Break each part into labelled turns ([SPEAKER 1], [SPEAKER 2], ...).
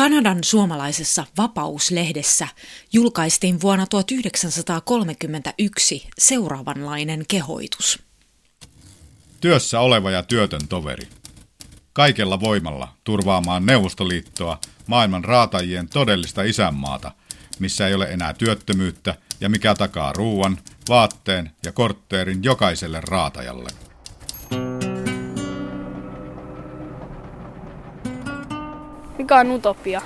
[SPEAKER 1] Kanadan suomalaisessa Vapauslehdessä julkaistiin vuonna 1931 seuraavanlainen kehoitus.
[SPEAKER 2] Työssä oleva ja työtön toveri. Kaikella voimalla turvaamaan Neuvostoliittoa, maailman raatajien todellista isänmaata, missä ei ole enää työttömyyttä ja mikä takaa ruuan, vaatteen ja kortteerin jokaiselle raatajalle.
[SPEAKER 3] Mikä on utopia?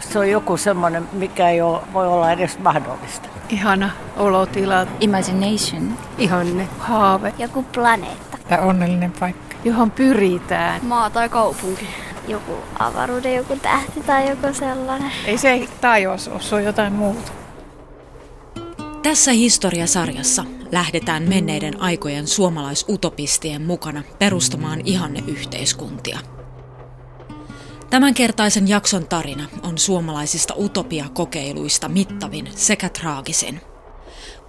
[SPEAKER 4] Se on joku semmoinen, mikä ei ole, voi olla edes mahdollista.
[SPEAKER 5] Ihana olotila.
[SPEAKER 6] Imagination.
[SPEAKER 5] Ihanne. Haave.
[SPEAKER 7] Joku planeetta.
[SPEAKER 5] Ja onnellinen paikka. Johon pyritään.
[SPEAKER 3] Maa tai kaupunki.
[SPEAKER 7] Joku avaruuden joku tähti tai joku sellainen.
[SPEAKER 5] Ei se taivas ole, se on jotain muuta.
[SPEAKER 1] Tässä historiasarjassa lähdetään menneiden aikojen suomalaisutopistien mukana perustamaan ihanneyhteiskuntia. Tämänkertaisen jakson tarina on suomalaisista utopiakokeiluista mittavin sekä traagisin.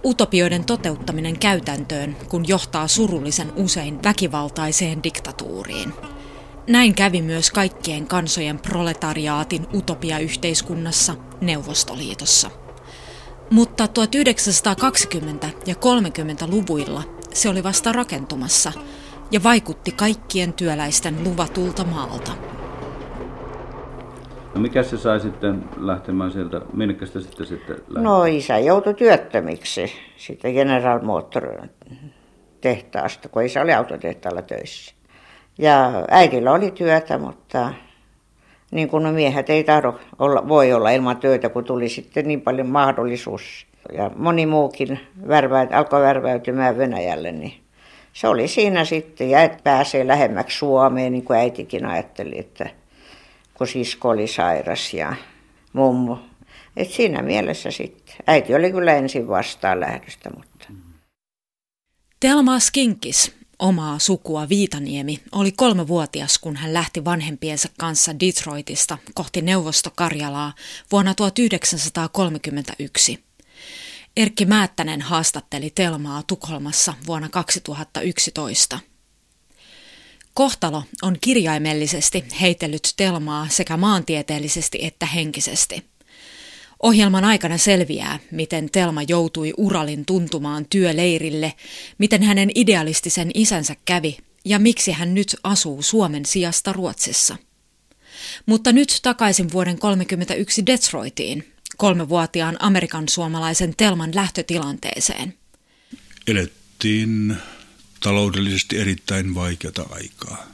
[SPEAKER 1] Utopioiden toteuttaminen käytäntöön, kun johtaa surullisen usein väkivaltaiseen diktatuuriin. Näin kävi myös kaikkien kansojen proletariaatin utopiayhteiskunnassa Neuvostoliitossa. Mutta 1920- ja 30-luvuilla se oli vasta rakentumassa ja vaikutti kaikkien työläisten luvatulta maalta –
[SPEAKER 8] No mikä se sai sitten lähtemään sieltä, minnekä sitä sitten sitten lähti?
[SPEAKER 4] No isä joutui työttömiksi sitten General Motor tehtaasta, kun isä oli autotehtaalla töissä. Ja äitillä oli työtä, mutta niin kuin miehet ei tahdo olla, voi olla ilman työtä, kun tuli sitten niin paljon mahdollisuus. Ja moni muukin värvä, alkoi värväytymään Venäjälle, niin se oli siinä sitten. Ja et pääsee lähemmäksi Suomeen, niin kuin äitikin ajatteli, että kun sisko oli sairas ja mummo. Et siinä mielessä sitten. Äiti oli kyllä ensin vastaan lähdöstä, mutta...
[SPEAKER 1] Telma Skinkis, omaa sukua Viitaniemi, oli kolmevuotias, kun hän lähti vanhempiensa kanssa Detroitista kohti Neuvostokarjalaa vuonna 1931. Erkki Määttänen haastatteli Telmaa Tukholmassa vuonna 2011. Kohtalo on kirjaimellisesti heitellyt Telmaa sekä maantieteellisesti että henkisesti. Ohjelman aikana selviää, miten Telma joutui Uralin tuntumaan työleirille, miten hänen idealistisen isänsä kävi ja miksi hän nyt asuu Suomen sijasta Ruotsissa. Mutta nyt takaisin vuoden 1931 Detroitiin, kolmevuotiaan Amerikan suomalaisen Telman lähtötilanteeseen.
[SPEAKER 9] Elettiin taloudellisesti erittäin vaikeata aikaa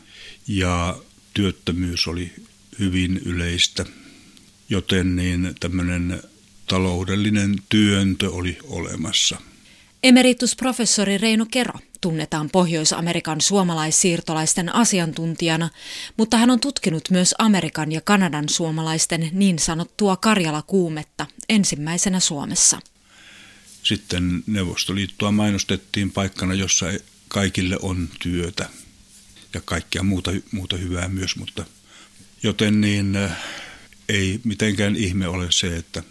[SPEAKER 9] ja työttömyys oli hyvin yleistä, joten niin tämmöinen taloudellinen työntö oli olemassa.
[SPEAKER 1] Emeritusprofessori Reino Kero tunnetaan Pohjois-Amerikan suomalaissiirtolaisten asiantuntijana, mutta hän on tutkinut myös Amerikan ja Kanadan suomalaisten niin sanottua Karjala-kuumetta ensimmäisenä Suomessa.
[SPEAKER 9] Sitten Neuvostoliittoa mainostettiin paikkana, jossa kaikille on työtä ja kaikkea muuta, muuta hyvää myös, mutta joten niin äh, ei mitenkään ihme ole se, että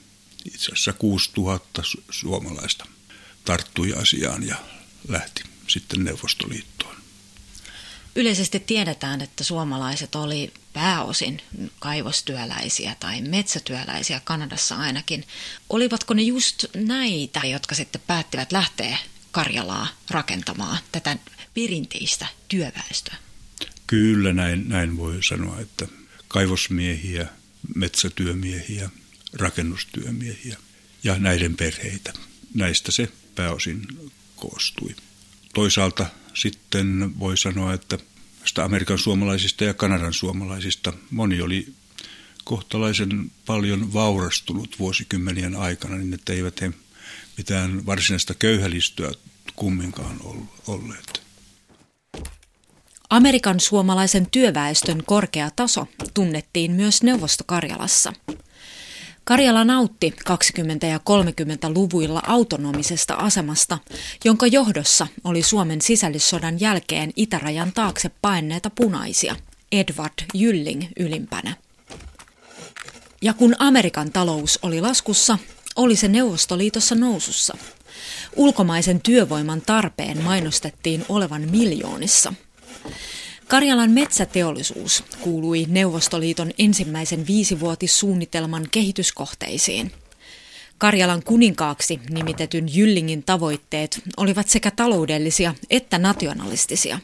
[SPEAKER 9] itse asiassa 6000 su- suomalaista tarttui asiaan ja lähti sitten Neuvostoliittoon.
[SPEAKER 1] Yleisesti tiedetään, että suomalaiset oli pääosin kaivostyöläisiä tai metsätyöläisiä Kanadassa ainakin. Olivatko ne just näitä, jotka sitten päättivät lähteä Karjalaa rakentamaan tätä perinteistä työväestöä?
[SPEAKER 9] Kyllä näin, näin voi sanoa, että kaivosmiehiä, metsätyömiehiä, rakennustyömiehiä ja näiden perheitä. Näistä se pääosin koostui. Toisaalta sitten voi sanoa, että Amerikan suomalaisista ja Kanadan suomalaisista moni oli kohtalaisen paljon vaurastunut vuosikymmenien aikana, niin että eivät he mitään varsinaista köyhälistöä kumminkaan olleet.
[SPEAKER 1] Amerikan suomalaisen työväestön korkea taso tunnettiin myös Neuvostokarjalassa. Karjala nautti 20- ja 30-luvuilla autonomisesta asemasta, jonka johdossa oli Suomen sisällissodan jälkeen itärajan taakse paineita punaisia, Edward Jylling ylimpänä. Ja kun Amerikan talous oli laskussa, oli se Neuvostoliitossa nousussa. Ulkomaisen työvoiman tarpeen mainostettiin olevan miljoonissa. Karjalan metsäteollisuus kuului Neuvostoliiton ensimmäisen viisivuotissuunnitelman kehityskohteisiin. Karjalan kuninkaaksi nimitetyn Jyllingin tavoitteet olivat sekä taloudellisia että nationalistisia.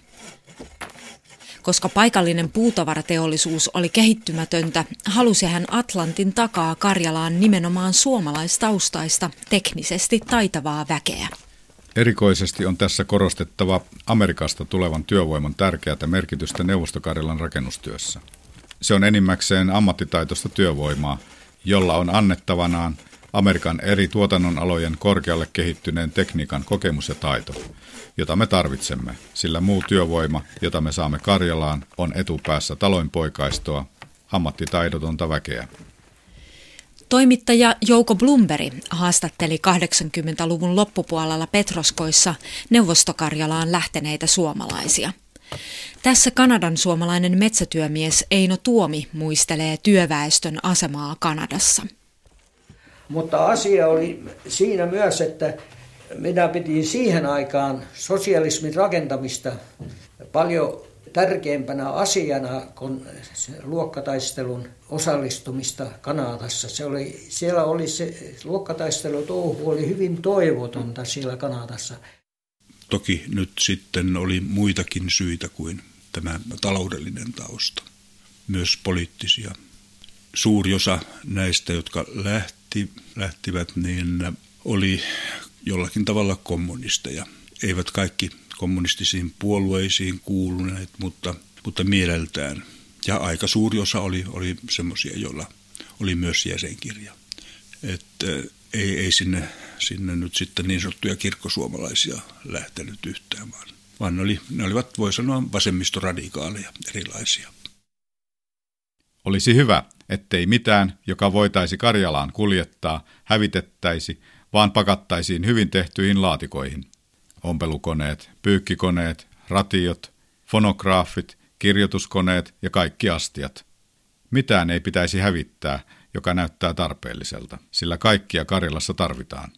[SPEAKER 1] Koska paikallinen puutavarateollisuus oli kehittymätöntä, halusi hän Atlantin takaa Karjalaan nimenomaan suomalaistaustaista, teknisesti taitavaa väkeä.
[SPEAKER 2] Erikoisesti on tässä korostettava Amerikasta tulevan työvoiman tärkeää merkitystä Neuvostokarjalan rakennustyössä. Se on enimmäkseen ammattitaitoista työvoimaa, jolla on annettavanaan Amerikan eri tuotannonalojen korkealle kehittyneen tekniikan kokemus ja taito, jota me tarvitsemme, sillä muu työvoima, jota me saamme Karjalaan, on etupäässä taloinpoikaistoa, ammattitaidotonta väkeä.
[SPEAKER 1] Toimittaja Jouko Blumberi haastatteli 80-luvun loppupuolella Petroskoissa Neuvostokarjalaan lähteneitä suomalaisia. Tässä Kanadan suomalainen metsätyömies Eino Tuomi muistelee työväestön asemaa Kanadassa.
[SPEAKER 6] Mutta asia oli siinä myös, että minä pidin siihen aikaan sosialismin rakentamista paljon tärkeimpänä asiana kuin luokkataistelun osallistumista Kanadassa. Se oli, siellä oli se luokkataistelu touhu oli hyvin toivotonta siellä Kanadassa.
[SPEAKER 9] Toki nyt sitten oli muitakin syitä kuin tämä taloudellinen tausta, myös poliittisia. Suuri osa näistä, jotka lähti, lähtivät, niin oli jollakin tavalla kommunisteja. Eivät kaikki kommunistisiin puolueisiin kuuluneet, mutta, mutta mieleltään. Ja aika suuri osa oli, oli semmoisia, joilla oli myös jäsenkirja. Että ei, ei sinne, sinne nyt sitten niin sanottuja kirkkosuomalaisia lähtenyt yhtään, vaan, vaan ne, oli, ne olivat, voi sanoa, vasemmistoradikaaleja erilaisia.
[SPEAKER 2] Olisi hyvä, ettei mitään, joka voitaisi Karjalaan kuljettaa, hävitettäisi, vaan pakattaisiin hyvin tehtyihin laatikoihin – ompelukoneet, pyykkikoneet, ratiot, fonograafit, kirjoituskoneet ja kaikki astiat. Mitään ei pitäisi hävittää, joka näyttää tarpeelliselta, sillä kaikkia Karjalassa tarvitaan.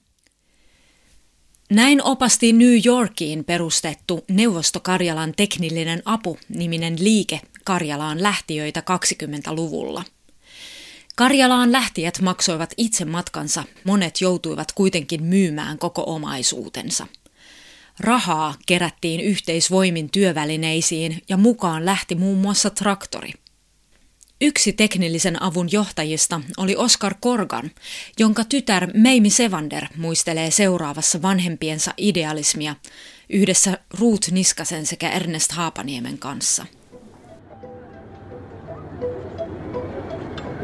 [SPEAKER 1] Näin opasti New Yorkiin perustettu Neuvosto-Karjalan teknillinen apu-niminen liike Karjalaan lähtiöitä 20-luvulla. Karjalaan lähtijät maksoivat itse matkansa, monet joutuivat kuitenkin myymään koko omaisuutensa – Rahaa kerättiin yhteisvoimin työvälineisiin ja mukaan lähti muun muassa traktori. Yksi teknillisen avun johtajista oli Oskar Korgan, jonka tytär Meimi Sevander muistelee seuraavassa vanhempiensa idealismia yhdessä Ruut Niskasen sekä Ernest Haapaniemen kanssa –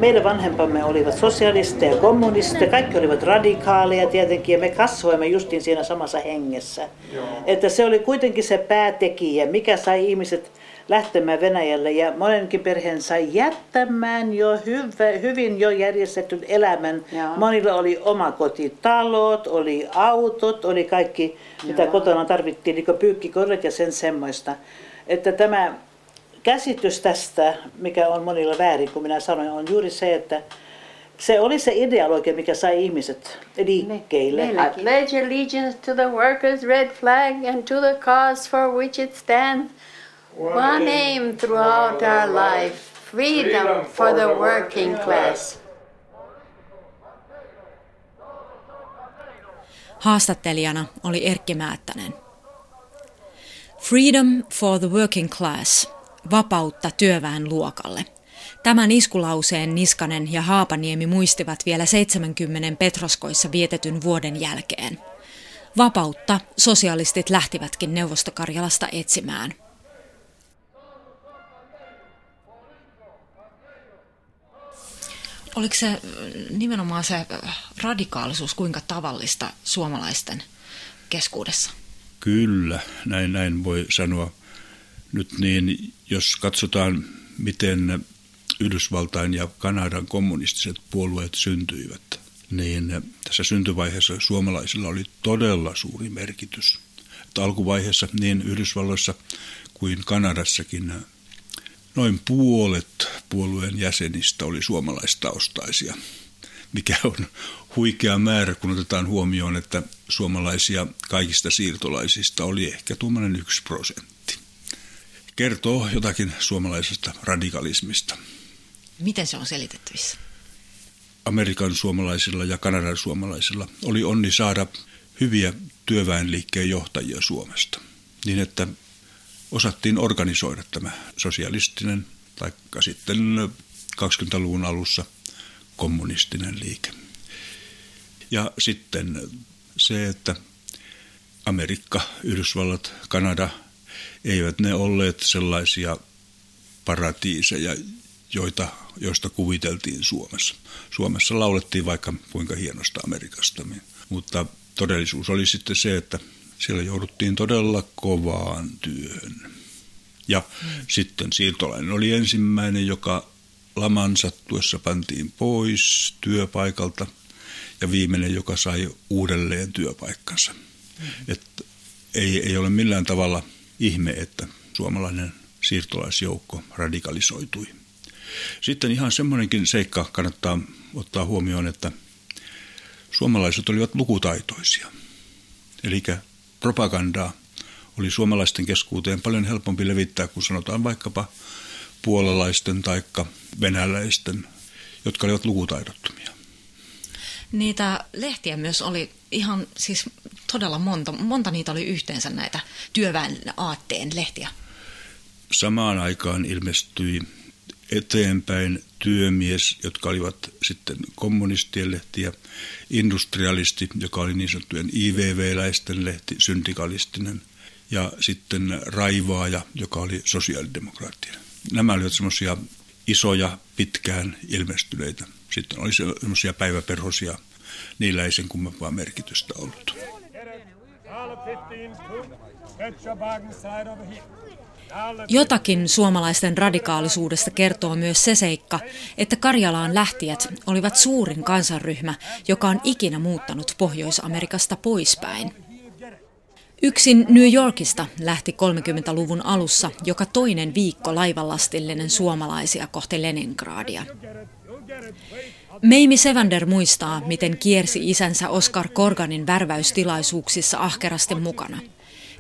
[SPEAKER 10] Meidän vanhempamme olivat sosialisteja ja kommunisteja, kaikki olivat radikaaleja tietenkin ja me kasvoimme justiin siinä samassa hengessä. Joo. Että se oli kuitenkin se päätekijä, mikä sai ihmiset lähtemään Venäjälle ja monenkin perheen sai jättämään jo hyvä, hyvin jo järjestetyn elämän. Joo. Monilla oli oma kotitalot, oli autot, oli kaikki mitä Joo. kotona tarvittiin, niin pyykkikorret ja sen semmoista. Että tämä käsitys tästä, mikä on monilla väärin, kun minä sanoin, on juuri se, että se oli se ideologia, mikä sai ihmiset liikkeelle.
[SPEAKER 11] I pledge allegiance to the workers' red flag and to the cause for which it stands. One aim throughout our life, freedom for the working class.
[SPEAKER 1] Haastattelijana oli Erkki Määttänen. Freedom for the working class vapautta työväen luokalle. Tämän iskulauseen Niskanen ja Haapaniemi muistivat vielä 70 Petroskoissa vietetyn vuoden jälkeen. Vapautta sosialistit lähtivätkin Neuvostokarjalasta etsimään. Oliko se nimenomaan se radikaalisuus kuinka tavallista suomalaisten keskuudessa?
[SPEAKER 9] Kyllä, näin, näin voi sanoa. Nyt niin, jos katsotaan, miten Yhdysvaltain ja Kanadan kommunistiset puolueet syntyivät, niin tässä syntyvaiheessa suomalaisilla oli todella suuri merkitys. Että alkuvaiheessa niin Yhdysvalloissa kuin Kanadassakin noin puolet puolueen jäsenistä oli suomalaistaustaisia, mikä on huikea määrä, kun otetaan huomioon, että suomalaisia kaikista siirtolaisista oli ehkä tuommoinen yksi prosentti kertoo jotakin suomalaisesta radikalismista.
[SPEAKER 1] Miten se on selitettävissä?
[SPEAKER 9] Amerikan suomalaisilla ja Kanadan suomalaisilla oli onni saada hyviä työväenliikkeen johtajia Suomesta, niin että osattiin organisoida tämä sosialistinen tai sitten 20-luvun alussa kommunistinen liike. Ja sitten se, että Amerikka, Yhdysvallat, Kanada, eivät ne olleet sellaisia paratiiseja, joita, joista kuviteltiin Suomessa. Suomessa laulettiin vaikka kuinka hienosta Amerikasta, mutta todellisuus oli sitten se, että siellä jouduttiin todella kovaan työhön. Ja mm. sitten siirtolainen oli ensimmäinen, joka laman sattuessa pantiin pois työpaikalta ja viimeinen, joka sai uudelleen työpaikkansa. Mm. Et ei, ei ole millään tavalla ihme, että suomalainen siirtolaisjoukko radikalisoitui. Sitten ihan semmoinenkin seikka kannattaa ottaa huomioon, että suomalaiset olivat lukutaitoisia. Eli propagandaa oli suomalaisten keskuuteen paljon helpompi levittää kuin sanotaan vaikkapa puolalaisten tai venäläisten, jotka olivat lukutaidottomia.
[SPEAKER 1] Niitä lehtiä myös oli ihan siis todella monta. Monta niitä oli yhteensä näitä työväen aatteen lehtiä.
[SPEAKER 9] Samaan aikaan ilmestyi eteenpäin työmies, jotka olivat sitten kommunistien lehtiä, industrialisti, joka oli niin sanottujen IVV-läisten lehti, syndikalistinen, ja sitten raivaaja, joka oli sosiaalidemokraattinen. Nämä olivat semmoisia isoja, pitkään ilmestyneitä. Sitten oli semmoisia päiväperhosia, niillä ei sen kummempaa merkitystä ollut.
[SPEAKER 1] Jotakin suomalaisten radikaalisuudesta kertoo myös se seikka, että Karjalaan lähtijät olivat suurin kansanryhmä, joka on ikinä muuttanut Pohjois-Amerikasta poispäin. Yksin New Yorkista lähti 30-luvun alussa joka toinen viikko laivalastillinen suomalaisia kohti Leningradia. Meimi Sevander muistaa, miten kiersi isänsä Oscar Korganin värväystilaisuuksissa ahkerasti mukana –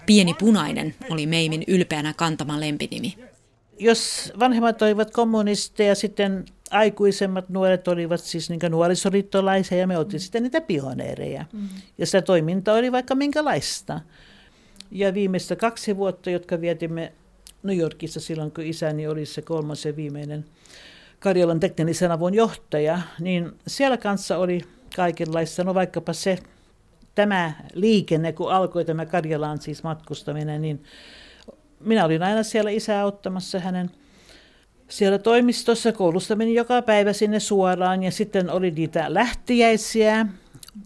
[SPEAKER 1] Pieni punainen oli Meimin ylpeänä kantama lempinimi.
[SPEAKER 10] Jos vanhemmat olivat kommunisteja, sitten aikuisemmat nuoret olivat siis niin nuorisoliittolaisia ja me oltiin sitten niitä pioneereja. Mm. Ja sitä toiminta oli vaikka minkälaista. Ja viimeistä kaksi vuotta, jotka vietimme New Yorkissa silloin, kun isäni oli se kolmas ja viimeinen Karjalan teknillisen avun johtaja, niin siellä kanssa oli kaikenlaista, no vaikkapa se, tämä liikenne, kun alkoi tämä Karjalaan siis matkustaminen, niin minä olin aina siellä isää auttamassa hänen siellä toimistossa. Koulusta meni joka päivä sinne suoraan ja sitten oli niitä lähtiäisiä.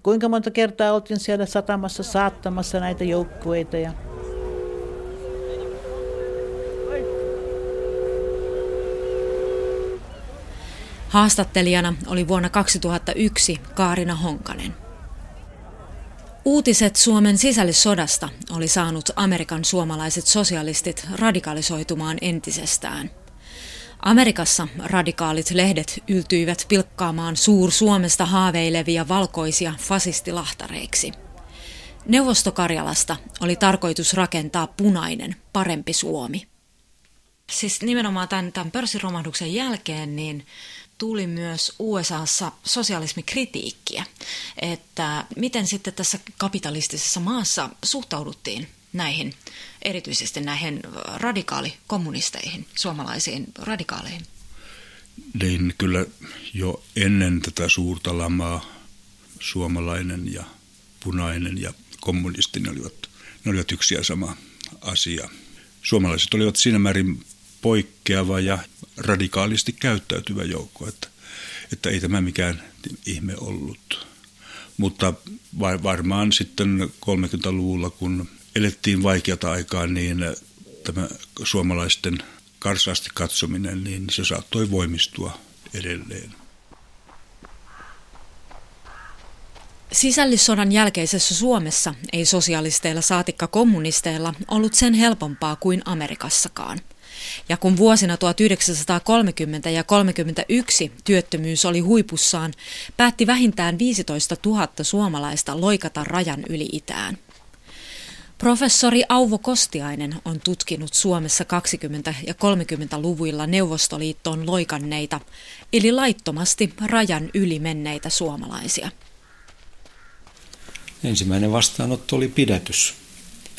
[SPEAKER 10] Kuinka monta kertaa oltiin siellä satamassa saattamassa näitä joukkueita ja
[SPEAKER 1] Haastattelijana oli vuonna 2001 Kaarina Honkanen. Uutiset Suomen sisällissodasta oli saanut Amerikan suomalaiset sosialistit radikalisoitumaan entisestään. Amerikassa radikaalit lehdet yltyivät pilkkaamaan suur-Suomesta haaveilevia valkoisia fasistilahtareiksi. Neuvostokarjalasta oli tarkoitus rakentaa punainen, parempi Suomi. Siis nimenomaan tämän, tämän pörssiromahduksen jälkeen niin tuli myös USAssa sosialismikritiikkiä, että miten sitten tässä kapitalistisessa maassa suhtauduttiin näihin, erityisesti näihin radikaalikommunisteihin, suomalaisiin radikaaleihin?
[SPEAKER 9] Niin kyllä jo ennen tätä suurta lamaa suomalainen ja punainen ja kommunisti ne olivat, ne olivat yksi ja sama asia. Suomalaiset olivat siinä määrin poikkeava ja radikaalisti käyttäytyvä joukko, että, että ei tämä mikään ihme ollut. Mutta varmaan sitten 30-luvulla, kun elettiin vaikeata aikaa, niin tämä suomalaisten karsaasti katsominen, niin se saattoi voimistua edelleen.
[SPEAKER 1] Sisällissodan jälkeisessä Suomessa ei sosialisteilla saatikka kommunisteilla ollut sen helpompaa kuin Amerikassakaan – ja kun vuosina 1930 ja 1931 työttömyys oli huipussaan, päätti vähintään 15 000 suomalaista loikata rajan yli itään. Professori Auvo Kostiainen on tutkinut Suomessa 20- ja 30-luvuilla Neuvostoliittoon loikanneita, eli laittomasti rajan yli menneitä suomalaisia.
[SPEAKER 12] Ensimmäinen vastaanotto oli pidätys.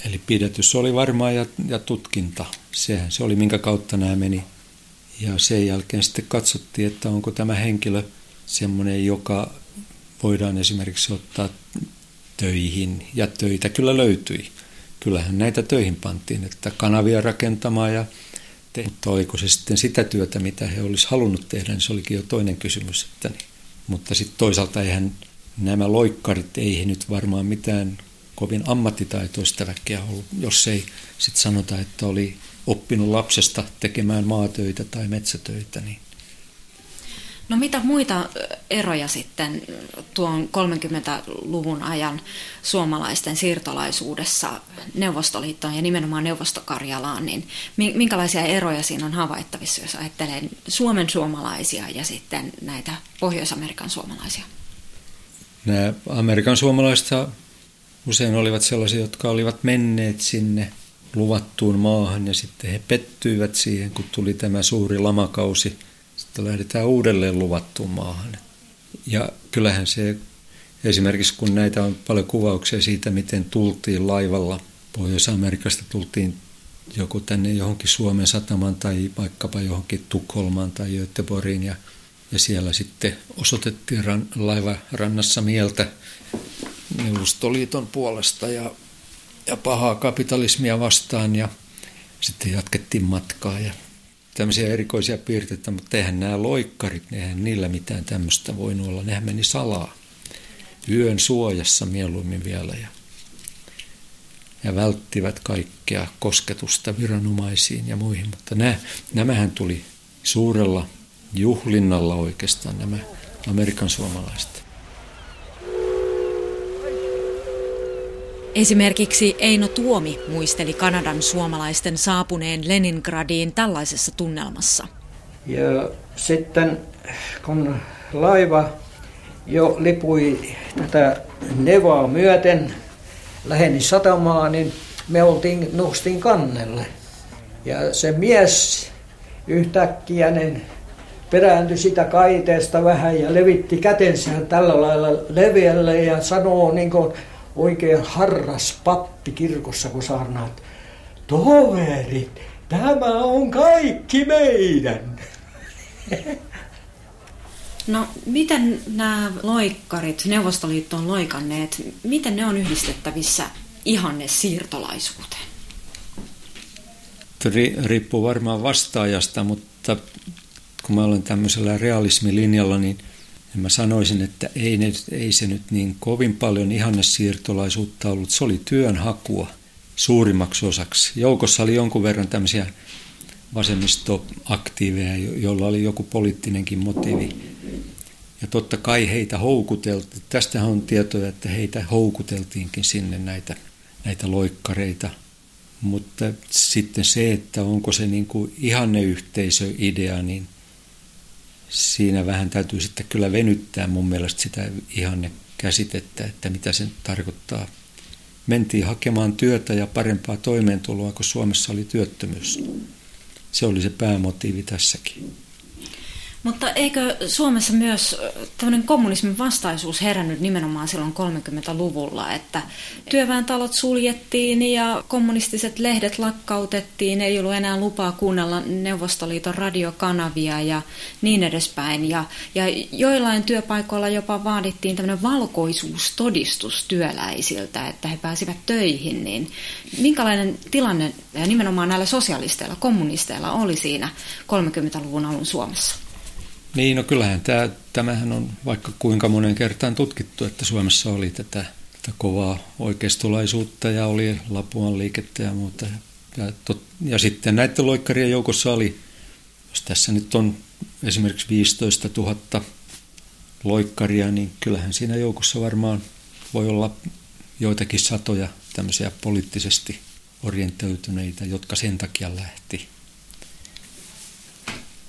[SPEAKER 12] Eli pidätys oli varmaan ja, ja tutkinta. Sehän se oli, minkä kautta nämä meni. Ja sen jälkeen sitten katsottiin, että onko tämä henkilö semmoinen, joka voidaan esimerkiksi ottaa töihin. Ja töitä kyllä löytyi. Kyllähän näitä töihin pantiin, että kanavia rakentamaan ja te, mutta oliko se sitten sitä työtä, mitä he olisivat halunnut tehdä, niin se olikin jo toinen kysymys. Että niin. Mutta sitten toisaalta eihän nämä loikkarit, ei he nyt varmaan mitään kovin ammattitaitoista väkeä ollut, jos ei sitten sanota, että oli oppinut lapsesta tekemään maatöitä tai metsätöitä. Niin.
[SPEAKER 1] No mitä muita eroja sitten tuon 30-luvun ajan suomalaisten siirtolaisuudessa Neuvostoliittoon ja nimenomaan Neuvostokarjalaan, niin minkälaisia eroja siinä on havaittavissa, jos ajattelee Suomen suomalaisia ja sitten näitä Pohjois-Amerikan suomalaisia?
[SPEAKER 12] Nämä Amerikan suomalaiset usein olivat sellaisia, jotka olivat menneet sinne luvattuun maahan ja sitten he pettyivät siihen, kun tuli tämä suuri lamakausi. Sitten lähdetään uudelleen luvattuun maahan. Ja kyllähän se, esimerkiksi kun näitä on paljon kuvauksia siitä, miten tultiin laivalla Pohjois-Amerikasta, tultiin joku tänne johonkin Suomen satamaan tai vaikkapa johonkin Tukholmaan tai Göteborgiin ja, ja siellä sitten osoitettiin ran, laivarannassa mieltä Neuvostoliiton puolesta ja, ja pahaa kapitalismia vastaan ja sitten jatkettiin matkaa ja tämmöisiä erikoisia piirteitä, mutta eihän nämä loikkarit, eihän niillä mitään tämmöistä voinut olla. Nehän meni salaa. Yön suojassa mieluummin vielä ja, ja välttivät kaikkea kosketusta viranomaisiin ja muihin. Mutta nämä, nämähän tuli suurella juhlinnalla oikeastaan nämä Amerikan suomalaiset.
[SPEAKER 1] Esimerkiksi Eino Tuomi muisteli Kanadan suomalaisten saapuneen Leningradiin tällaisessa tunnelmassa.
[SPEAKER 6] Ja sitten kun laiva jo lipui tätä Nevaa myöten, läheni satamaa, niin me oltiin, noustiin kannelle. Ja se mies yhtäkkiä niin perääntyi sitä kaiteesta vähän ja levitti kätensä tällä lailla leveälle ja sanoo niin kuin oikein harras patti kirkossa, kun saarnaat, toverit, tämä on kaikki meidän.
[SPEAKER 1] No, miten nämä loikkarit, Neuvostoliittoon loikanneet, miten ne on yhdistettävissä ihanne siirtolaisuuteen?
[SPEAKER 12] Riippuu varmaan vastaajasta, mutta kun mä olen tämmöisellä realismilinjalla, niin ja mä sanoisin, että ei, ne, ei se nyt niin kovin paljon ihannesiirtolaisuutta ollut. Se oli työnhakua suurimmaksi osaksi. Joukossa oli jonkun verran tämmöisiä vasemmistoaktiiveja, joilla oli joku poliittinenkin motiivi. Ja totta kai heitä houkuteltiin. Tästähän on tietoja, että heitä houkuteltiinkin sinne näitä, näitä loikkareita. Mutta sitten se, että onko se niin kuin ihanneyhteisöidea, niin – siinä vähän täytyy sitten kyllä venyttää mun mielestä sitä ihanne käsitettä, että mitä se tarkoittaa. Mentiin hakemaan työtä ja parempaa toimeentuloa, kun Suomessa oli työttömyys. Se oli se päämotiivi tässäkin.
[SPEAKER 1] Mutta eikö Suomessa myös tämmöinen kommunismin vastaisuus herännyt nimenomaan silloin 30-luvulla, että työväentalot suljettiin ja kommunistiset lehdet lakkautettiin, ei ollut enää lupaa kuunnella Neuvostoliiton radiokanavia ja niin edespäin. Ja, ja joillain työpaikoilla jopa vaadittiin tämmöinen valkoisuustodistus työläisiltä, että he pääsivät töihin. Niin minkälainen tilanne nimenomaan näillä sosialisteilla, kommunisteilla oli siinä 30-luvun alun Suomessa?
[SPEAKER 12] Niin, no kyllähän tämä, tämähän on vaikka kuinka monen kertaan tutkittu, että Suomessa oli tätä, tätä kovaa oikeistolaisuutta ja oli Lapuan liikettä ja muuta. Ja, tot, ja sitten näiden loikkarien joukossa oli, jos tässä nyt on esimerkiksi 15 000 loikkaria, niin kyllähän siinä joukossa varmaan voi olla joitakin satoja tämmöisiä poliittisesti orientoituneita, jotka sen takia lähti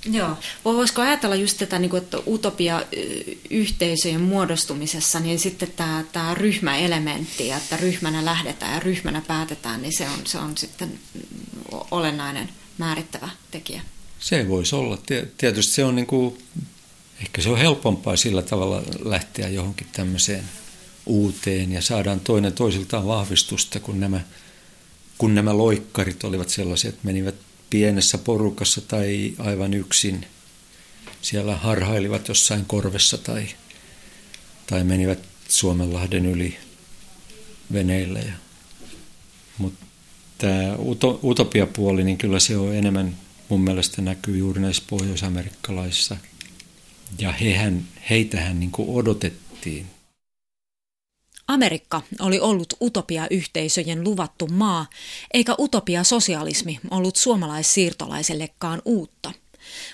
[SPEAKER 1] Joo. Voisiko ajatella just tätä, niin kuin, että utopia-yhteisöjen muodostumisessa, niin sitten tämä, tämä ryhmäelementti, että ryhmänä lähdetään ja ryhmänä päätetään, niin se on, se on sitten olennainen määrittävä tekijä.
[SPEAKER 12] Se voisi olla. Tietysti se on niin kuin, ehkä se on helpompaa sillä tavalla lähteä johonkin tämmöiseen uuteen ja saadaan toinen toisiltaan vahvistusta, kun nämä, kun nämä loikkarit olivat sellaisia, että menivät pienessä porukassa tai aivan yksin. Siellä harhailivat jossain korvessa tai, tai menivät Suomenlahden yli veneillä. Ja, mutta tämä utopiapuoli, niin kyllä se on enemmän mun mielestä näkyy juuri näissä pohjoisamerikkalaisissa. Ja hehän, heitähän niin odotettiin.
[SPEAKER 1] Amerikka oli ollut utopia-yhteisöjen luvattu maa, eikä utopia-sosialismi ollut suomalaissiirtolaisellekaan uutta.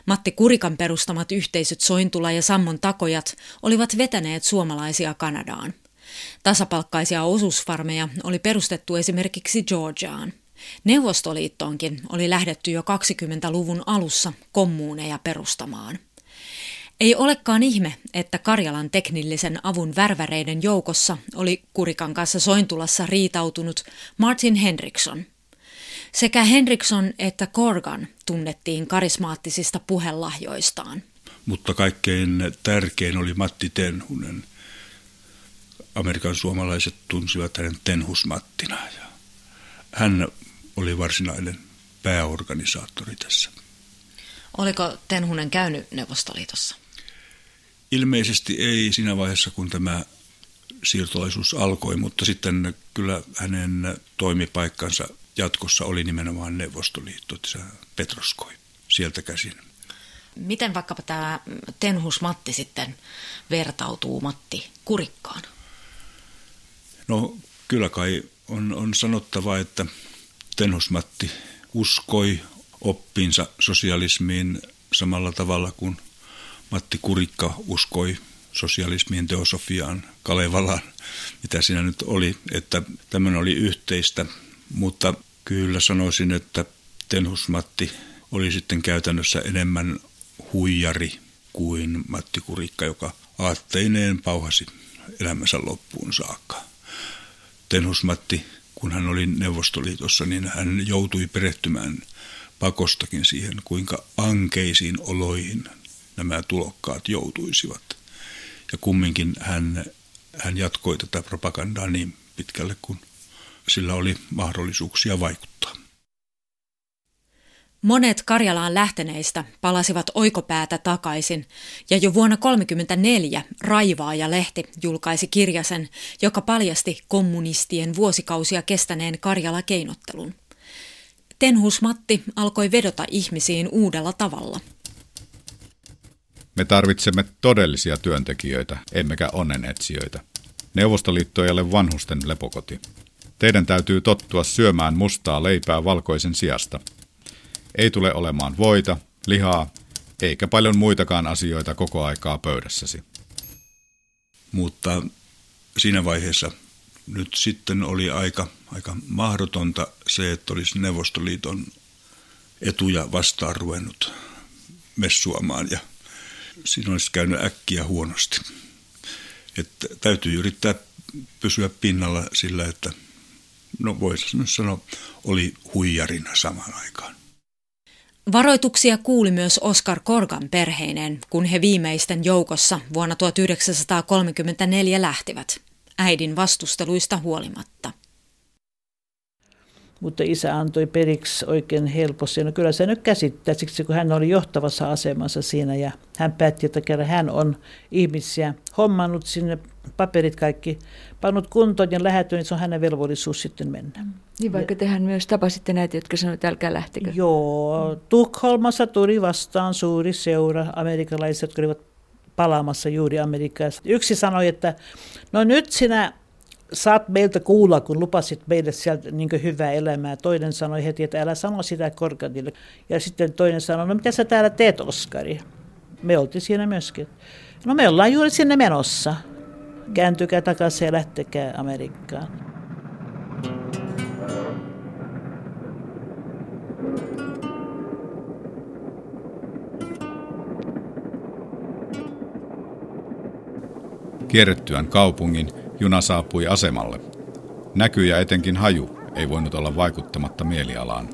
[SPEAKER 1] Matti Kurikan perustamat yhteisöt Sointula ja Sammon takojat olivat vetäneet suomalaisia Kanadaan. Tasapalkkaisia osuusfarmeja oli perustettu esimerkiksi Georgiaan. Neuvostoliittoonkin oli lähdetty jo 20-luvun alussa kommuuneja perustamaan. Ei olekaan ihme, että Karjalan teknillisen avun värväreiden joukossa oli Kurikan kanssa Sointulassa riitautunut Martin Henriksson. Sekä Henriksson että Corgan tunnettiin karismaattisista puhelahjoistaan.
[SPEAKER 9] Mutta kaikkein tärkein oli Matti Tenhunen. Amerikan suomalaiset tunsivat hänen Tenhusmattina. Ja hän oli varsinainen pääorganisaattori tässä.
[SPEAKER 1] Oliko Tenhunen käynyt Neuvostoliitossa?
[SPEAKER 9] Ilmeisesti ei siinä vaiheessa, kun tämä siirtolaisuus alkoi, mutta sitten kyllä hänen toimipaikkansa jatkossa oli nimenomaan Neuvostoliitto, Petroskoi, sieltä käsin.
[SPEAKER 1] Miten vaikkapa tämä Tenhus Matti sitten vertautuu Matti Kurikkaan?
[SPEAKER 9] No kyllä kai on, on sanottava, että Tenhus Matti uskoi oppinsa sosialismiin samalla tavalla kuin Matti Kurikka uskoi sosialismien teosofiaan, Kalevalaan, mitä siinä nyt oli, että tämmöinen oli yhteistä, mutta kyllä sanoisin, että Tenhus Matti oli sitten käytännössä enemmän huijari kuin Matti Kurikka, joka aatteineen pauhasi elämänsä loppuun saakka. Tenhus Matti, kun hän oli Neuvostoliitossa, niin hän joutui perehtymään pakostakin siihen, kuinka ankeisiin oloihin nämä tulokkaat joutuisivat. Ja kumminkin hän, hän jatkoi tätä propagandaa niin pitkälle, kun sillä oli mahdollisuuksia vaikuttaa.
[SPEAKER 1] Monet Karjalaan lähteneistä palasivat oikopäätä takaisin, ja jo vuonna 1934 Raivaaja-lehti julkaisi kirjasen, joka paljasti kommunistien vuosikausia kestäneen Karjala-keinottelun. Tenhus Matti alkoi vedota ihmisiin uudella tavalla –
[SPEAKER 2] me tarvitsemme todellisia työntekijöitä, emmekä onnenetsijöitä. Neuvostoliitto ei ole vanhusten lepokoti. Teidän täytyy tottua syömään mustaa leipää valkoisen sijasta. Ei tule olemaan voita, lihaa, eikä paljon muitakaan asioita koko aikaa pöydässäsi.
[SPEAKER 9] Mutta siinä vaiheessa nyt sitten oli aika, aika mahdotonta se, että olisi Neuvostoliiton etuja vastaan ruvennut messuamaan ja siinä olisi käynyt äkkiä huonosti. Että täytyy yrittää pysyä pinnalla sillä, että no voisi sanoa, oli huijarina samaan aikaan.
[SPEAKER 1] Varoituksia kuuli myös Oskar Korgan perheinen, kun he viimeisten joukossa vuonna 1934 lähtivät, äidin vastusteluista huolimatta
[SPEAKER 10] mutta isä antoi periksi oikein helposti. No kyllä se nyt käsittää, siksi kun hän oli johtavassa asemassa siinä ja hän päätti, että kerran hän on ihmisiä hommannut sinne paperit kaikki, pannut kuntoon ja lähetty, niin se on hänen velvollisuus sitten mennä. Mm.
[SPEAKER 5] Niin vaikka tehän myös tapasitte näitä, jotka sanoivat, että älkää lähtekö.
[SPEAKER 10] Joo, Tukholmassa tuli vastaan suuri seura amerikkalaiset, jotka olivat palaamassa juuri Amerikassa. Yksi sanoi, että no nyt sinä saat meiltä kuulla, kun lupasit meille sieltä niin hyvää elämää. Toinen sanoi heti, että älä sano sitä Korkadille. Ja sitten toinen sanoi, no mitä sä täällä teet, Oskari? Me oltiin siinä myöskin. No me ollaan juuri sinne menossa. Kääntykää takaisin ja lähtekää Amerikkaan.
[SPEAKER 2] Kierrettyään kaupungin, juna saapui asemalle. Näky ja etenkin haju ei voinut olla vaikuttamatta mielialaan.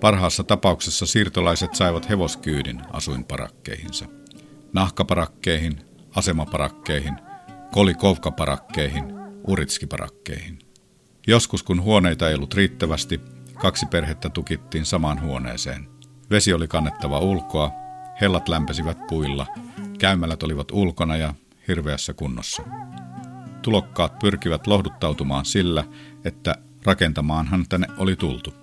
[SPEAKER 2] Parhaassa tapauksessa siirtolaiset saivat hevoskyydin asuinparakkeihinsa. Nahkaparakkeihin, asemaparakkeihin, kolikovkaparakkeihin, uritskiparakkeihin. Joskus kun huoneita ei ollut riittävästi, kaksi perhettä tukittiin samaan huoneeseen. Vesi oli kannettava ulkoa, hellat lämpesivät puilla, käymälät olivat ulkona ja hirveässä kunnossa. Tulokkaat pyrkivät lohduttautumaan sillä, että rakentamaanhan tänne oli tultu.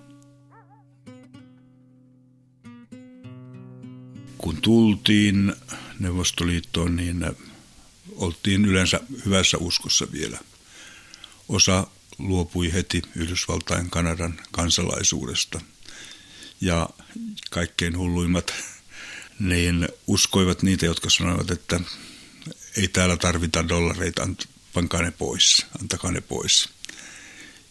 [SPEAKER 9] Kun tultiin Neuvostoliittoon, niin oltiin yleensä hyvässä uskossa vielä. Osa luopui heti Yhdysvaltain Kanadan kansalaisuudesta. Ja kaikkein hulluimmat niin uskoivat niitä, jotka sanoivat, että ei täällä tarvita dollareita, pankaa ne pois, antakaa ne pois.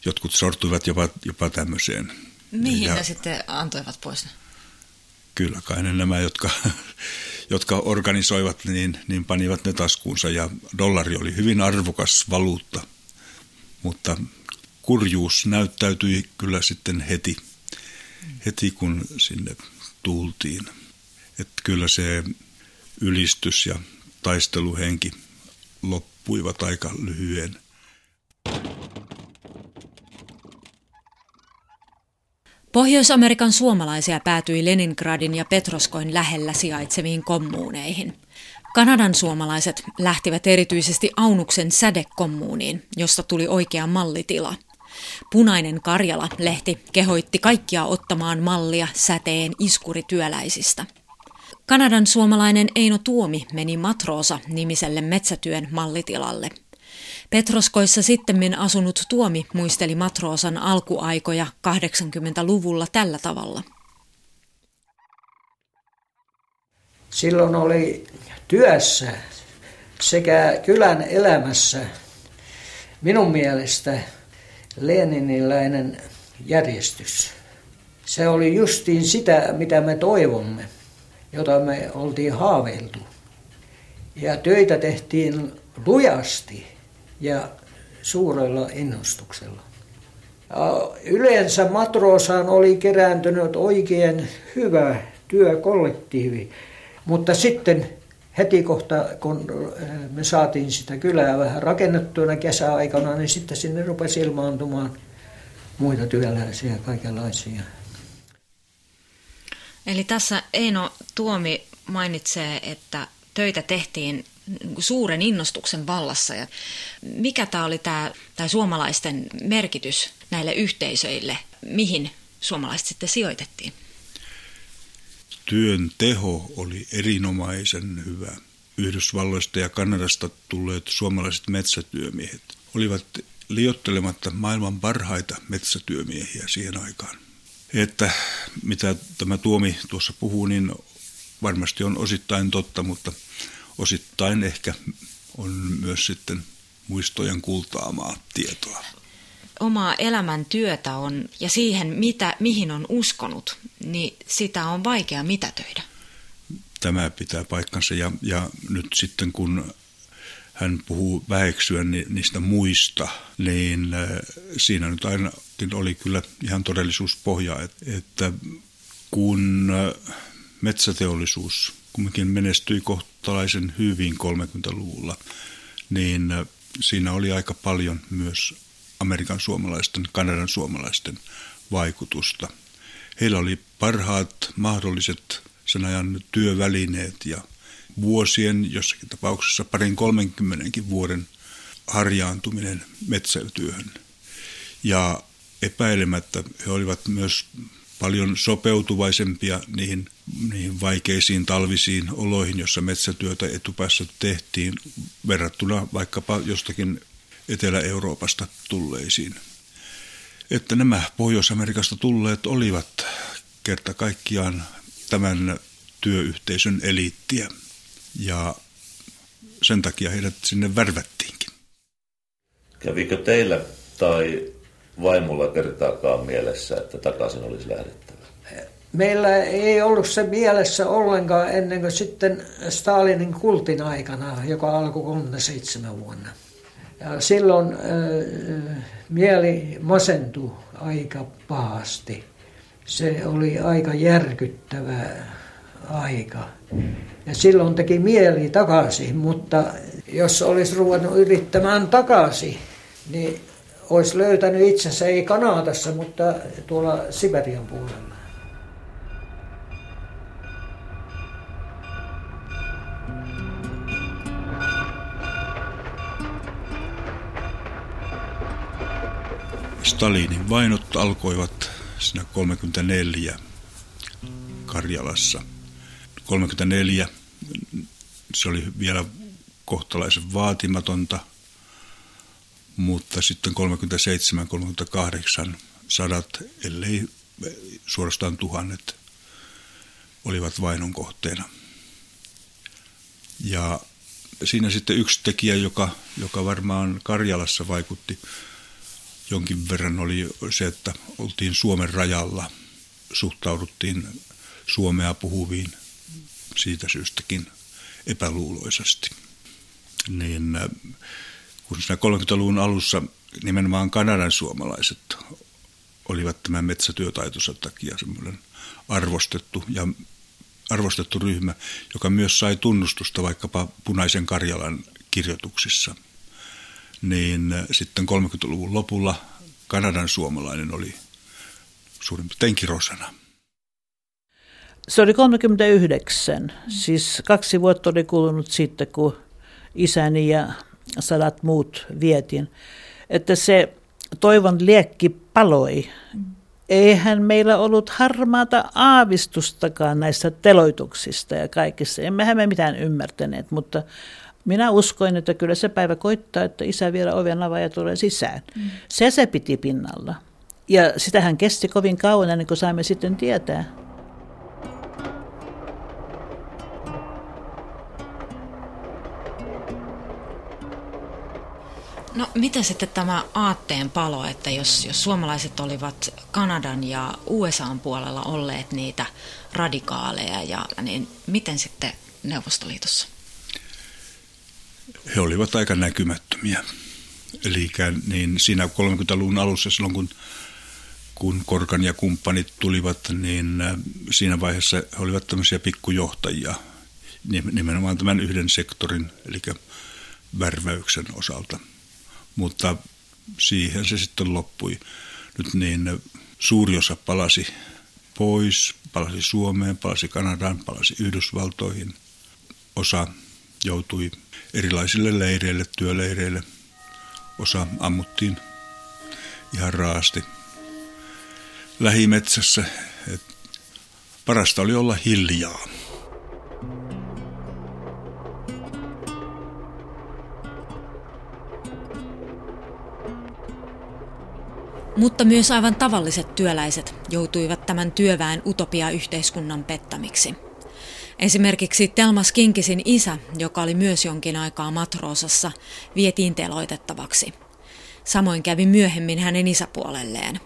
[SPEAKER 9] Jotkut sortuivat jopa, jopa tämmöiseen.
[SPEAKER 1] Mihin ja, ne sitten antoivat pois?
[SPEAKER 9] Kyllä kai ne nämä, jotka, jotka organisoivat, niin, niin panivat ne taskuunsa ja dollari oli hyvin arvokas valuutta, mutta kurjuus näyttäytyi kyllä sitten heti, heti kun sinne tultiin. Että kyllä se ylistys ja taisteluhenki loppuivat aika lyhyen.
[SPEAKER 1] Pohjois-Amerikan suomalaisia päätyi Leningradin ja Petroskoin lähellä sijaitseviin kommuuneihin. Kanadan suomalaiset lähtivät erityisesti Aunuksen sädekommuuniin, josta tuli oikea mallitila. Punainen Karjala-lehti kehoitti kaikkia ottamaan mallia säteen iskurityöläisistä – Kanadan suomalainen Eino Tuomi meni Matroosa nimiselle metsätyön mallitilalle. Petroskoissa sittemmin asunut Tuomi muisteli Matroosan alkuaikoja 80-luvulla tällä tavalla.
[SPEAKER 6] Silloin oli työssä sekä kylän elämässä minun mielestä leniniläinen järjestys. Se oli justiin sitä, mitä me toivomme jota me oltiin haaveiltu. Ja töitä tehtiin lujasti ja suurella innostuksella. Yleensä matroosaan oli kerääntynyt oikein hyvä työkollektiivi, mutta sitten heti kohta, kun me saatiin sitä kylää vähän rakennettuna kesäaikana, niin sitten sinne rupesi ilmaantumaan muita työläisiä kaikenlaisia.
[SPEAKER 1] Eli tässä Eino Tuomi mainitsee, että töitä tehtiin suuren innostuksen vallassa. Ja mikä tämä oli tämä, tämä suomalaisten merkitys näille yhteisöille? Mihin suomalaiset sitten sijoitettiin?
[SPEAKER 9] Työn teho oli erinomaisen hyvä. Yhdysvalloista ja Kanadasta tulleet suomalaiset metsätyömiehet olivat liottelematta maailman parhaita metsätyömiehiä siihen aikaan että mitä tämä Tuomi tuossa puhuu, niin varmasti on osittain totta, mutta osittain ehkä on myös sitten muistojen kultaamaa tietoa.
[SPEAKER 1] Omaa elämäntyötä on ja siihen, mitä, mihin on uskonut, niin sitä on vaikea mitätöidä.
[SPEAKER 9] Tämä pitää paikkansa ja, ja nyt sitten kun hän puhuu väheksyä niistä muista, niin äh, siinä nyt ainakin oli kyllä ihan todellisuuspohja, että kun äh, metsäteollisuus kumminkin menestyi kohtalaisen hyvin 30-luvulla, niin äh, siinä oli aika paljon myös Amerikan suomalaisten, Kanadan suomalaisten vaikutusta. Heillä oli parhaat mahdolliset sen ajan työvälineet ja vuosien, jossakin tapauksessa parin kolmenkymmenenkin vuoden harjaantuminen metsätyöhön. Ja epäilemättä he olivat myös paljon sopeutuvaisempia niihin, niihin vaikeisiin talvisiin oloihin, jossa metsätyötä etupäässä tehtiin verrattuna vaikkapa jostakin Etelä-Euroopasta tulleisiin. Että nämä Pohjois-Amerikasta tulleet olivat kerta kaikkiaan tämän työyhteisön eliittiä ja sen takia heidät sinne värvättiinkin.
[SPEAKER 13] Kävikö teillä tai vaimolla kertaakaan mielessä, että takaisin olisi lähdettävä?
[SPEAKER 6] Meillä ei ollut se mielessä ollenkaan ennen kuin sitten Stalinin kultin aikana, joka alkoi 37 vuonna. Ja silloin äh, mieli masentui aika pahasti. Se oli aika järkyttävä aika. Ja silloin teki mieli takaisin, mutta jos olisi ruvennut yrittämään takaisin, niin olisi löytänyt itsensä ei Kanadassa, mutta tuolla Siberian puolella.
[SPEAKER 9] Stalinin vainot alkoivat siinä 34 Karjalassa. 34 se oli vielä kohtalaisen vaatimatonta, mutta sitten 37-38 sadat, ellei suorastaan tuhannet, olivat vainon kohteena. Ja siinä sitten yksi tekijä, joka, joka varmaan Karjalassa vaikutti jonkin verran, oli se, että oltiin Suomen rajalla, suhtauduttiin suomea puhuviin siitä syystäkin epäluuloisesti. Niin kun siinä 30-luvun alussa nimenomaan Kanadan suomalaiset olivat tämän metsätyötaitonsa takia semmoinen arvostettu ja arvostettu ryhmä, joka myös sai tunnustusta vaikkapa Punaisen Karjalan kirjoituksissa. Niin sitten 30-luvun lopulla Kanadan suomalainen oli suurin piirtein kirosana.
[SPEAKER 10] Se oli 39, siis kaksi vuotta oli kulunut sitten, kun isäni ja sadat muut vietin. Että se toivon liekki paloi. Eihän meillä ollut harmaata aavistustakaan näistä teloituksista ja kaikissa. Emmehän me mitään ymmärtäneet, mutta minä uskoin, että kyllä se päivä koittaa, että isä vielä oven avaa ja tulee sisään. Mm. Se se piti pinnalla. Ja sitähän kesti kovin kauan ennen kuin saimme sitten tietää.
[SPEAKER 1] No miten sitten tämä aatteen palo, että jos, jos suomalaiset olivat Kanadan ja USAn puolella olleet niitä radikaaleja, ja, niin miten sitten Neuvostoliitossa?
[SPEAKER 9] He olivat aika näkymättömiä. Eli niin siinä 30-luvun alussa silloin, kun, kun Korkan ja kumppanit tulivat, niin äh, siinä vaiheessa he olivat tämmöisiä pikkujohtajia nimenomaan tämän yhden sektorin, eli värväyksen osalta – mutta siihen se sitten loppui. Nyt niin suuri osa palasi pois, palasi Suomeen, palasi Kanadaan, palasi Yhdysvaltoihin. Osa joutui erilaisille leireille, työleireille. Osa ammuttiin ihan raasti lähimetsässä. Et parasta oli olla hiljaa.
[SPEAKER 1] Mutta myös aivan tavalliset työläiset joutuivat tämän työväen utopia-yhteiskunnan pettämiksi. Esimerkiksi Telmas Kinkisin isä, joka oli myös jonkin aikaa matroosassa, vietiin teloitettavaksi. Samoin kävi myöhemmin hänen isäpuolelleen.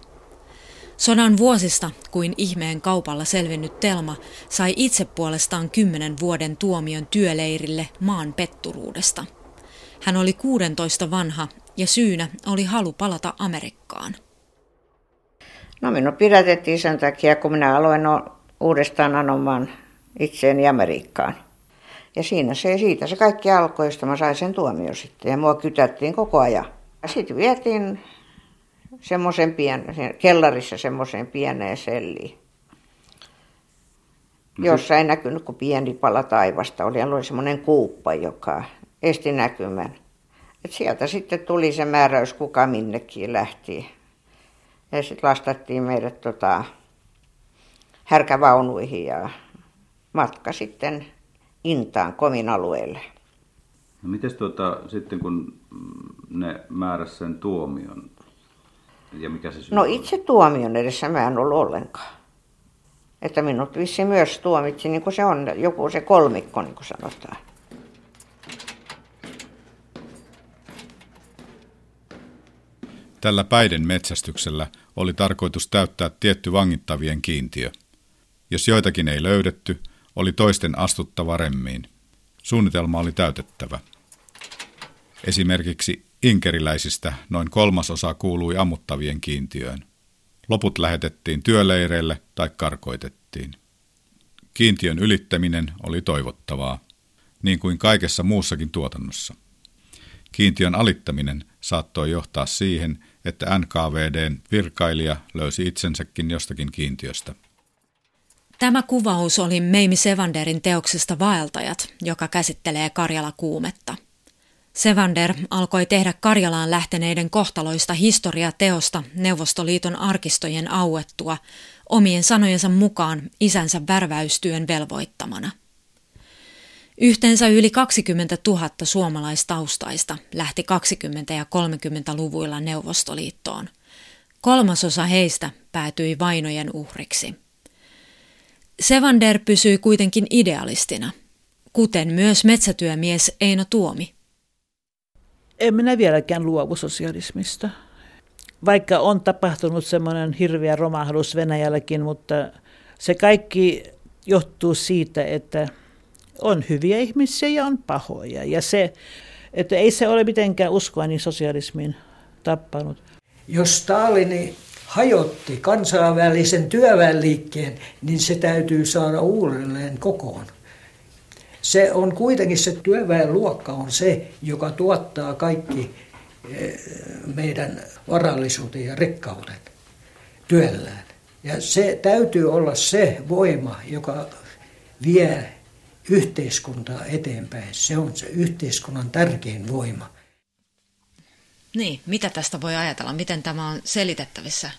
[SPEAKER 1] Sodan vuosista kuin ihmeen kaupalla selvinnyt Telma sai itse puolestaan kymmenen vuoden tuomion työleirille maan petturuudesta. Hän oli 16 vanha ja syynä oli halu palata Amerikkaan.
[SPEAKER 4] No minut pidätettiin sen takia, kun minä aloin uudestaan anomaan itseeni Amerikkaan. Ja siinä se, siitä se kaikki alkoi, josta mä sain sen tuomio sitten. Ja mua kytättiin koko ajan. Sitten vietiin semmoisen pien, kellarissa semmoiseen pieneen selliin. No jossa ei näkynyt kuin pieni pala taivasta. Oli, oli semmoinen kuuppa, joka esti näkymän. Et sieltä sitten tuli se määräys, kuka minnekin lähti. Ja sitten lastattiin meidät tota, härkävaunuihin ja matka sitten Intaan komin alueelle.
[SPEAKER 8] No miten tuota, sitten kun ne määräs sen tuomion, ja mikä se
[SPEAKER 4] No itse tuomion edessä mä en ollut ollenkaan. Että minut vissi myös tuomitsi, niin kuin se on, joku se kolmikko, niin kuin sanotaan.
[SPEAKER 2] Tällä päiden metsästyksellä oli tarkoitus täyttää tietty vangittavien kiintiö. Jos joitakin ei löydetty, oli toisten astuttava remmiin. Suunnitelma oli täytettävä. Esimerkiksi inkeriläisistä noin kolmasosa kuului ammuttavien kiintiöön. Loput lähetettiin työleireille tai karkoitettiin. Kiintiön ylittäminen oli toivottavaa, niin kuin kaikessa muussakin tuotannossa. Kiintiön alittaminen saattoi johtaa siihen, että NKVDn virkailija löysi itsensäkin jostakin kiintiöstä.
[SPEAKER 1] Tämä kuvaus oli Meimi Sevanderin teoksesta Vaeltajat, joka käsittelee Karjala-kuumetta. Sevander alkoi tehdä Karjalaan lähteneiden kohtaloista historiateosta Neuvostoliiton arkistojen auettua omien sanojensa mukaan isänsä värväystyön velvoittamana. Yhteensä yli 20 000 suomalaistaustaista lähti 20- ja 30-luvuilla Neuvostoliittoon. Kolmasosa heistä päätyi vainojen uhriksi. Sevander pysyi kuitenkin idealistina, kuten myös metsätyömies Eino Tuomi.
[SPEAKER 10] En minä vieläkään luovu sosialismista. Vaikka on tapahtunut semmoinen hirveä romahdus Venäjälläkin, mutta se kaikki johtuu siitä, että on hyviä ihmisiä ja on pahoja. Ja se, että ei se ole mitenkään uskoa niin sosialismiin tappanut.
[SPEAKER 6] Jos Stalini hajotti kansainvälisen työväenliikkeen, niin se täytyy saada uudelleen kokoon. Se on kuitenkin se työväenluokka on se, joka tuottaa kaikki eh, meidän varallisuuden ja rikkauden työllään. Ja se täytyy olla se voima, joka vie yhteiskuntaa eteenpäin. Se on se yhteiskunnan tärkein voima.
[SPEAKER 1] Niin, mitä tästä voi ajatella? Miten tämä on selitettävissä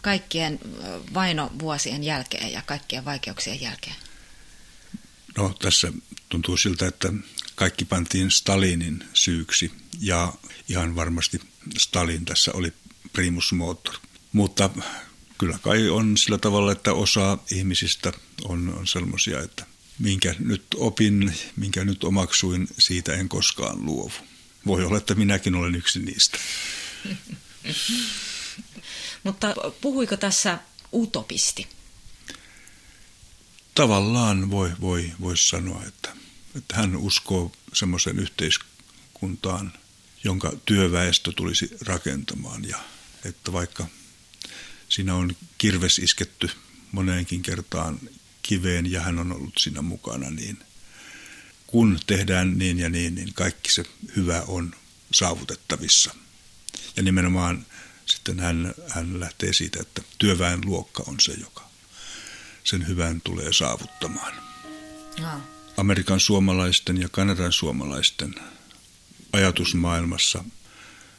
[SPEAKER 1] kaikkien vainovuosien jälkeen ja kaikkien vaikeuksien jälkeen?
[SPEAKER 9] No tässä tuntuu siltä, että kaikki pantiin Stalinin syyksi ja ihan varmasti Stalin tässä oli primus motor. Mutta kyllä kai on sillä tavalla, että osa ihmisistä on, on sellaisia, että minkä nyt opin, minkä nyt omaksuin, siitä en koskaan luovu. Voi olla, että minäkin olen yksi niistä.
[SPEAKER 1] Mutta puhuiko tässä utopisti?
[SPEAKER 9] Tavallaan voi, voi, voi sanoa, että, että hän uskoo semmoisen yhteiskuntaan, jonka työväestö tulisi rakentamaan. Ja että vaikka siinä on kirves isketty moneenkin kertaan kiveen ja hän on ollut siinä mukana, niin kun tehdään niin ja niin, niin kaikki se hyvä on saavutettavissa. Ja nimenomaan sitten hän, hän lähtee siitä, että työväen luokka on se, joka sen hyvän tulee saavuttamaan. No. Amerikan suomalaisten ja Kanadan suomalaisten ajatusmaailmassa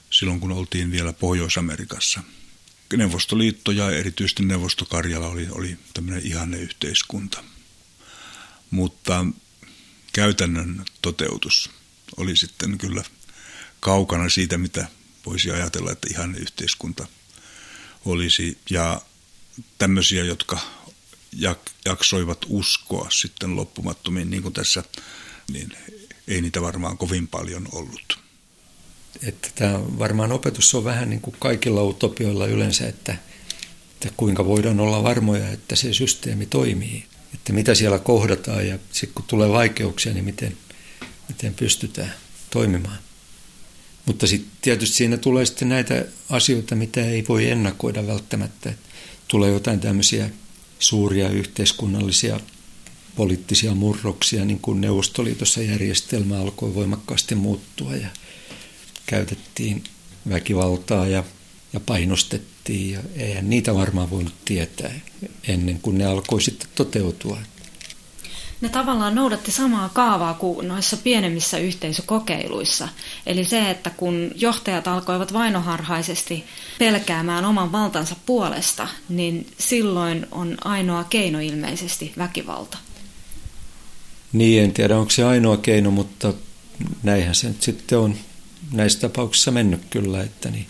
[SPEAKER 9] silloin, kun oltiin vielä Pohjois-Amerikassa. Neuvostoliitto ja erityisesti Neuvostokarjala oli, oli tämmöinen ihanne yhteiskunta. Mutta käytännön toteutus oli sitten kyllä kaukana siitä, mitä voisi ajatella, että ihan yhteiskunta olisi. Ja tämmöisiä, jotka jaksoivat uskoa sitten loppumattomiin, niin kuin tässä, niin ei niitä varmaan kovin paljon ollut.
[SPEAKER 12] Että tämä varmaan opetus on vähän niin kuin kaikilla utopioilla yleensä, että, että kuinka voidaan olla varmoja, että se systeemi toimii. Että mitä siellä kohdataan ja sitten kun tulee vaikeuksia, niin miten, miten pystytään toimimaan. Mutta sitten tietysti siinä tulee sitten näitä asioita, mitä ei voi ennakoida välttämättä. Tulee jotain tämmöisiä suuria yhteiskunnallisia poliittisia murroksia, niin kuin Neuvostoliitossa järjestelmä alkoi voimakkaasti muuttua ja käytettiin väkivaltaa ja, ja painostettiin. Ja eihän niitä varmaan voinut tietää ennen kuin ne alkoi sitten toteutua
[SPEAKER 1] ne tavallaan noudatti samaa kaavaa kuin noissa pienemmissä yhteisökokeiluissa. Eli se, että kun johtajat alkoivat vainoharhaisesti pelkäämään oman valtansa puolesta, niin silloin on ainoa keino ilmeisesti väkivalta.
[SPEAKER 12] Niin, en tiedä onko se ainoa keino, mutta näinhän se nyt sitten on näissä tapauksissa mennyt kyllä, että niin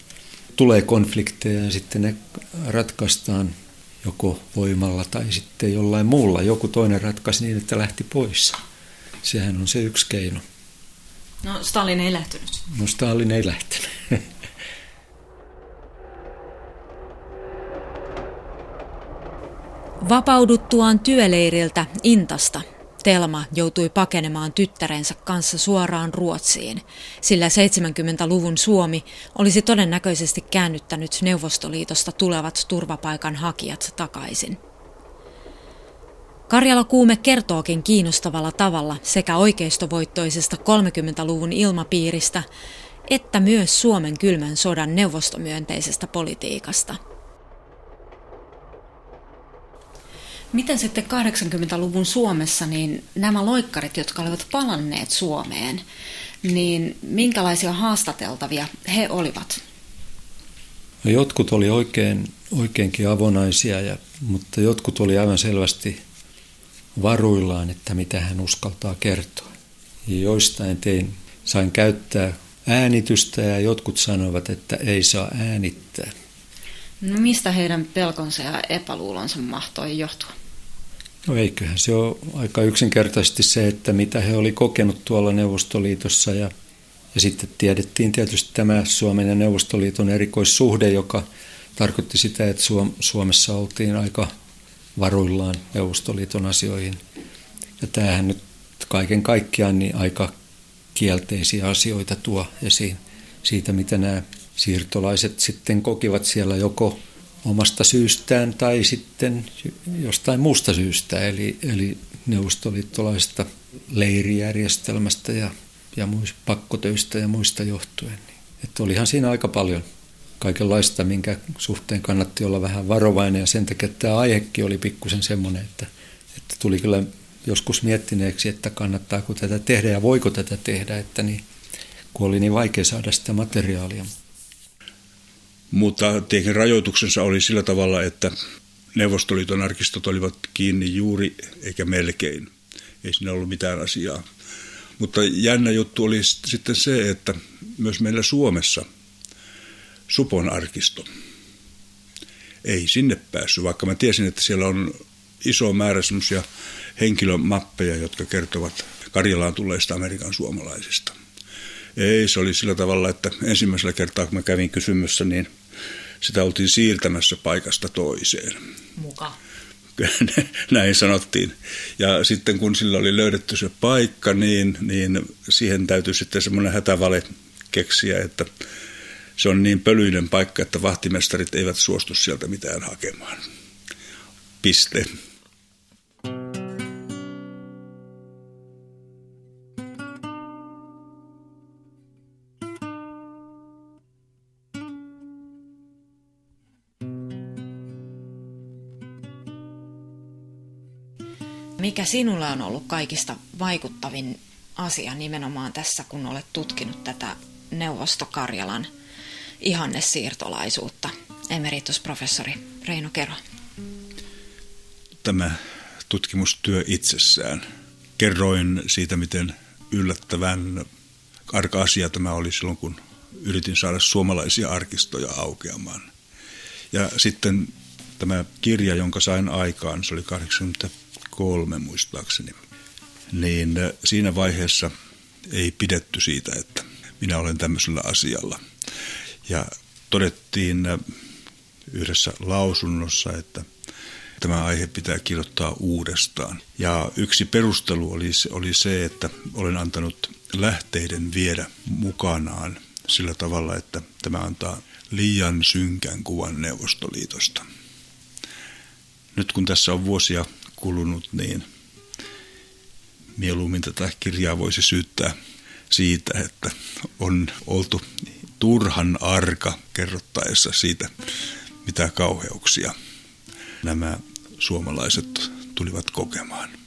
[SPEAKER 12] tulee konflikteja ja sitten ne ratkaistaan joko voimalla tai sitten jollain muulla. Joku toinen ratkaisi niin, että lähti pois. Sehän on se yksi keino.
[SPEAKER 1] No Stalin ei lähtenyt.
[SPEAKER 12] No Stalin ei lähtenyt.
[SPEAKER 1] Vapauduttuaan työleiriltä Intasta Telma joutui pakenemaan tyttärensä kanssa suoraan Ruotsiin, sillä 70-luvun Suomi olisi todennäköisesti käännyttänyt Neuvostoliitosta tulevat turvapaikan hakijat takaisin. Karjala Kuume kertookin kiinnostavalla tavalla sekä oikeistovoittoisesta 30-luvun ilmapiiristä että myös Suomen kylmän sodan neuvostomyönteisestä politiikasta – Miten sitten 80-luvun Suomessa, niin nämä loikkarit, jotka olivat palanneet Suomeen, niin minkälaisia haastateltavia he olivat?
[SPEAKER 12] No jotkut oli oikein, oikeinkin avonaisia, ja, mutta jotkut oli aivan selvästi varuillaan, että mitä hän uskaltaa kertoa. Ja joistain tein, sain käyttää äänitystä ja jotkut sanoivat, että ei saa äänittää.
[SPEAKER 1] No mistä heidän pelkonsa ja epäluulonsa mahtoi johtua?
[SPEAKER 12] No eiköhän se ole aika yksinkertaisesti se, että mitä he oli kokenut tuolla Neuvostoliitossa ja, ja sitten tiedettiin tietysti tämä Suomen ja Neuvostoliiton erikoissuhde, joka tarkoitti sitä, että Suomessa oltiin aika varuillaan Neuvostoliiton asioihin. Ja tämähän nyt kaiken kaikkiaan niin aika kielteisiä asioita tuo esiin siitä, mitä nämä siirtolaiset sitten kokivat siellä joko omasta syystään tai sitten jostain muusta syystä, eli, eli neuvostoliittolaisesta leirijärjestelmästä ja, ja muista pakkotöistä ja muista johtuen. Että olihan siinä aika paljon kaikenlaista, minkä suhteen kannatti olla vähän varovainen ja sen takia tämä aihekin oli pikkusen semmoinen, että, että tuli kyllä joskus miettineeksi, että kannattaako tätä tehdä ja voiko tätä tehdä, että niin, kun oli niin vaikea saada sitä materiaalia.
[SPEAKER 9] Mutta tietenkin rajoituksensa oli sillä tavalla, että Neuvostoliiton arkistot olivat kiinni juuri eikä melkein. Ei siinä ollut mitään asiaa. Mutta jännä juttu oli sitten se, että myös meillä Suomessa Supon arkisto ei sinne päässyt, vaikka mä tiesin, että siellä on iso määrä semmoisia henkilömappeja, jotka kertovat Karjalaan tulleista Amerikan suomalaisista. Ei, se oli sillä tavalla, että ensimmäisellä kertaa kun mä kävin kysymässä, niin sitä oltiin siirtämässä paikasta toiseen.
[SPEAKER 1] Muka.
[SPEAKER 9] Näin sanottiin. Ja sitten kun sillä oli löydetty se paikka, niin, niin siihen täytyy sitten semmoinen hätävale keksiä, että se on niin pölyinen paikka, että vahtimestarit eivät suostu sieltä mitään hakemaan. Piste.
[SPEAKER 1] Mikä sinulle on ollut kaikista vaikuttavin asia nimenomaan tässä, kun olet tutkinut tätä Neuvostokarjalan ihannesiirtolaisuutta, emeritusprofessori Reino Kero?
[SPEAKER 9] Tämä tutkimustyö itsessään. Kerroin siitä, miten yllättävän arka asia tämä oli silloin, kun yritin saada suomalaisia arkistoja aukeamaan. Ja sitten tämä kirja, jonka sain aikaan, se oli 80 kolme muistaakseni, niin äh, siinä vaiheessa ei pidetty siitä, että minä olen tämmöisellä asialla. Ja todettiin äh, yhdessä lausunnossa, että tämä aihe pitää kirjoittaa uudestaan. Ja yksi perustelu oli, oli se, että olen antanut lähteiden viedä mukanaan sillä tavalla, että tämä antaa liian synkän kuvan Neuvostoliitosta. Nyt kun tässä on vuosia kulunut, niin mieluummin tätä kirjaa voisi syyttää siitä, että on oltu turhan arka kerrottaessa siitä, mitä kauheuksia nämä suomalaiset tulivat kokemaan.